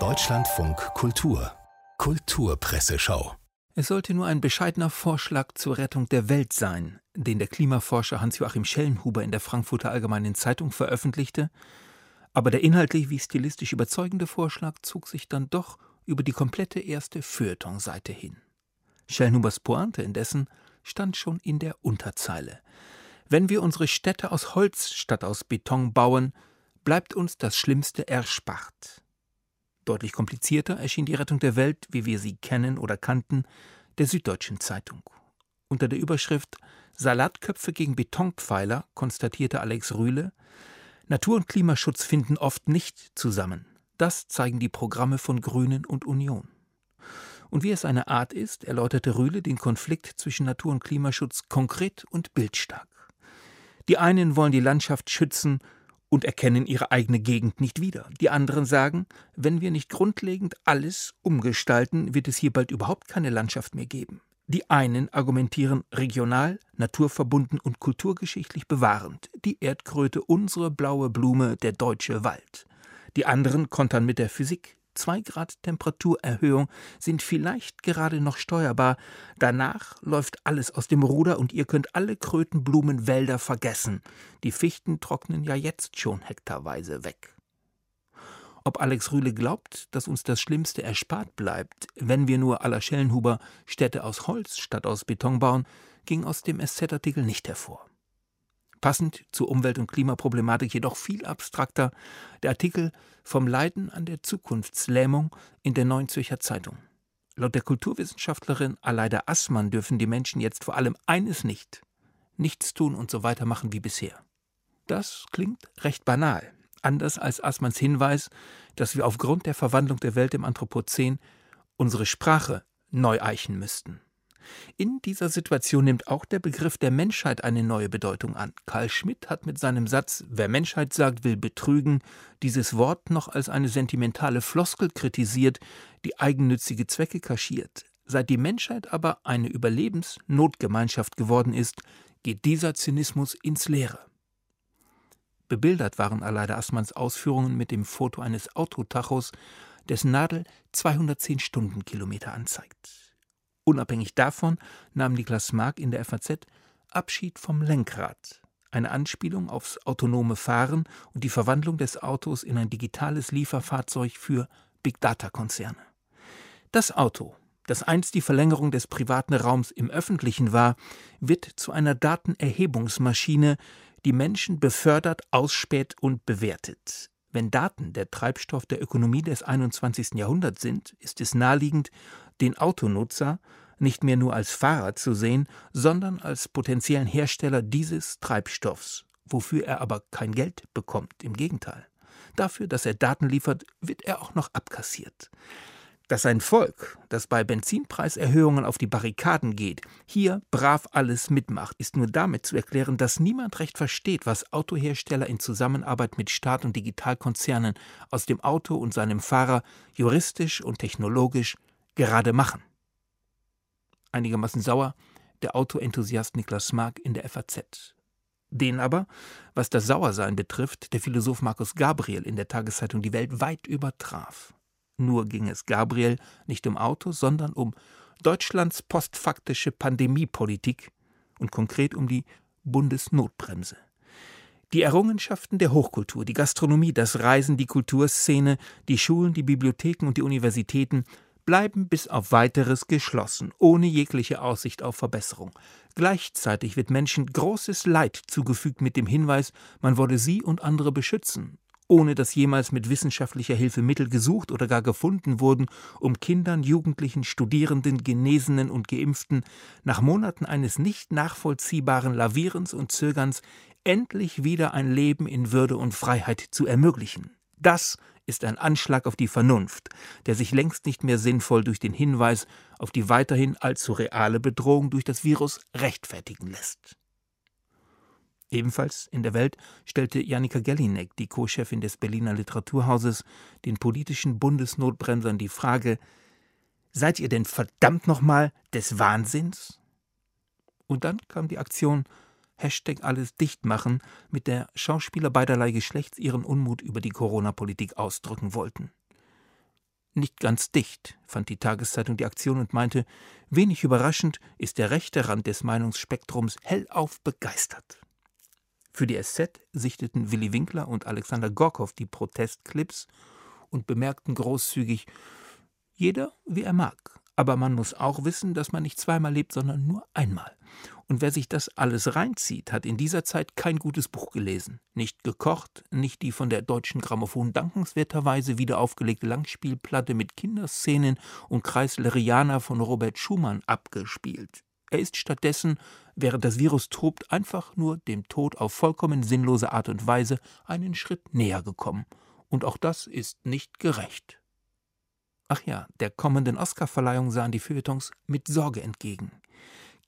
Deutschlandfunk Kultur Kulturpresseschau es sollte nur ein bescheidener Vorschlag zur Rettung der Welt sein, den der Klimaforscher Hans-Joachim Schellenhuber in der Frankfurter Allgemeinen Zeitung veröffentlichte, aber der inhaltlich wie stilistisch überzeugende Vorschlag zog sich dann doch über die komplette erste Feuilleton-Seite hin. Schellenhubers Pointe indessen stand schon in der Unterzeile. Wenn wir unsere Städte aus Holz statt aus Beton bauen, bleibt uns das Schlimmste erspart. Deutlich komplizierter erschien die Rettung der Welt, wie wir sie kennen oder kannten, der Süddeutschen Zeitung. Unter der Überschrift Salatköpfe gegen Betonpfeiler konstatierte Alex Rühle, Natur- und Klimaschutz finden oft nicht zusammen. Das zeigen die Programme von Grünen und Union. Und wie es eine Art ist, erläuterte Rühle den Konflikt zwischen Natur- und Klimaschutz konkret und bildstark. Die einen wollen die Landschaft schützen und erkennen ihre eigene Gegend nicht wieder. Die anderen sagen, wenn wir nicht grundlegend alles umgestalten, wird es hier bald überhaupt keine Landschaft mehr geben. Die einen argumentieren regional, naturverbunden und kulturgeschichtlich bewahrend, die Erdkröte unsere blaue Blume, der deutsche Wald. Die anderen kontern mit der Physik, 2 Grad Temperaturerhöhung sind vielleicht gerade noch steuerbar. Danach läuft alles aus dem Ruder und ihr könnt alle Krötenblumenwälder vergessen. Die Fichten trocknen ja jetzt schon hektarweise weg. Ob Alex Rühle glaubt, dass uns das Schlimmste erspart bleibt, wenn wir nur la Schellenhuber Städte aus Holz statt aus Beton bauen, ging aus dem SZ-Artikel nicht hervor passend zur Umwelt- und Klimaproblematik jedoch viel abstrakter, der Artikel vom Leiden an der Zukunftslähmung in der Neuen Zürcher Zeitung. Laut der Kulturwissenschaftlerin Aleida Assmann dürfen die Menschen jetzt vor allem eines nicht: nichts tun und so weitermachen wie bisher. Das klingt recht banal, anders als Assmanns Hinweis, dass wir aufgrund der Verwandlung der Welt im Anthropozän unsere Sprache neu eichen müssten. In dieser Situation nimmt auch der Begriff der Menschheit eine neue Bedeutung an. Karl Schmidt hat mit seinem Satz Wer Menschheit sagt, will betrügen, dieses Wort noch als eine sentimentale Floskel kritisiert, die eigennützige Zwecke kaschiert. Seit die Menschheit aber eine Überlebensnotgemeinschaft geworden ist, geht dieser Zynismus ins Leere. Bebildert waren Aleida Assmanns Ausführungen mit dem Foto eines Autotachos, dessen Nadel 210 Stundenkilometer anzeigt. Unabhängig davon nahm Niklas Mark in der FAZ Abschied vom Lenkrad, eine Anspielung aufs autonome Fahren und die Verwandlung des Autos in ein digitales Lieferfahrzeug für Big Data Konzerne. Das Auto, das einst die Verlängerung des privaten Raums im öffentlichen war, wird zu einer Datenerhebungsmaschine, die Menschen befördert, ausspäht und bewertet. Wenn Daten der Treibstoff der Ökonomie des 21. Jahrhunderts sind, ist es naheliegend, den Autonutzer nicht mehr nur als Fahrer zu sehen, sondern als potenziellen Hersteller dieses Treibstoffs, wofür er aber kein Geld bekommt, im Gegenteil. Dafür, dass er Daten liefert, wird er auch noch abkassiert dass ein Volk, das bei Benzinpreiserhöhungen auf die Barrikaden geht, hier brav alles mitmacht, ist nur damit zu erklären, dass niemand recht versteht, was Autohersteller in Zusammenarbeit mit Staat und Digitalkonzernen aus dem Auto und seinem Fahrer juristisch und technologisch gerade machen. Einigermaßen sauer der Autoenthusiast Niklas Mark in der FAZ. Den aber, was das Sauersein betrifft, der Philosoph Markus Gabriel in der Tageszeitung Die Welt weit übertraf. Nur ging es Gabriel nicht um Autos, sondern um Deutschlands postfaktische Pandemiepolitik und konkret um die Bundesnotbremse. Die Errungenschaften der Hochkultur, die Gastronomie, das Reisen, die Kulturszene, die Schulen, die Bibliotheken und die Universitäten bleiben bis auf weiteres geschlossen, ohne jegliche Aussicht auf Verbesserung. Gleichzeitig wird Menschen großes Leid zugefügt mit dem Hinweis, man wolle sie und andere beschützen, ohne dass jemals mit wissenschaftlicher Hilfe Mittel gesucht oder gar gefunden wurden, um Kindern, Jugendlichen, Studierenden, Genesenen und Geimpften nach Monaten eines nicht nachvollziehbaren Lavierens und Zögerns endlich wieder ein Leben in Würde und Freiheit zu ermöglichen. Das ist ein Anschlag auf die Vernunft, der sich längst nicht mehr sinnvoll durch den Hinweis auf die weiterhin allzu reale Bedrohung durch das Virus rechtfertigen lässt. Ebenfalls in der Welt stellte Janika Gellinek, die Co-Chefin des Berliner Literaturhauses, den politischen Bundesnotbremsern die Frage: Seid ihr denn verdammt nochmal des Wahnsinns? Und dann kam die Aktion Hashtag alles dicht machen, mit der Schauspieler beiderlei Geschlechts ihren Unmut über die Corona-Politik ausdrücken wollten. Nicht ganz dicht, fand die Tageszeitung die Aktion und meinte, wenig überraschend ist der rechte Rand des Meinungsspektrums hellauf begeistert. Für die SZ sichteten Willi Winkler und Alexander Gorkow die Protestclips und bemerkten großzügig, jeder wie er mag. Aber man muss auch wissen, dass man nicht zweimal lebt, sondern nur einmal. Und wer sich das alles reinzieht, hat in dieser Zeit kein gutes Buch gelesen. Nicht gekocht, nicht die von der deutschen Grammophon dankenswerterweise wieder aufgelegte Langspielplatte mit Kinderszenen und Kreisleriana von Robert Schumann abgespielt. Er ist stattdessen, während das Virus tobt, einfach nur dem Tod auf vollkommen sinnlose Art und Weise einen Schritt näher gekommen. Und auch das ist nicht gerecht. Ach ja, der kommenden Oscarverleihung sahen die Feuilletons mit Sorge entgegen.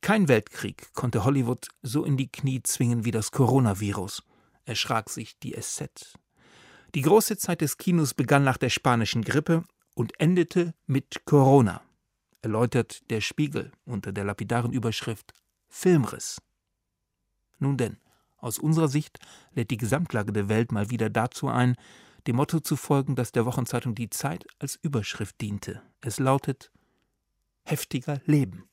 Kein Weltkrieg konnte Hollywood so in die Knie zwingen wie das Coronavirus, erschrak sich die SZ. Die große Zeit des Kinos begann nach der spanischen Grippe und endete mit Corona, erläutert der Spiegel unter der lapidaren Überschrift Filmriss. Nun denn, aus unserer Sicht lädt die Gesamtlage der Welt mal wieder dazu ein, dem Motto zu folgen, das der Wochenzeitung Die Zeit als Überschrift diente. Es lautet Heftiger Leben.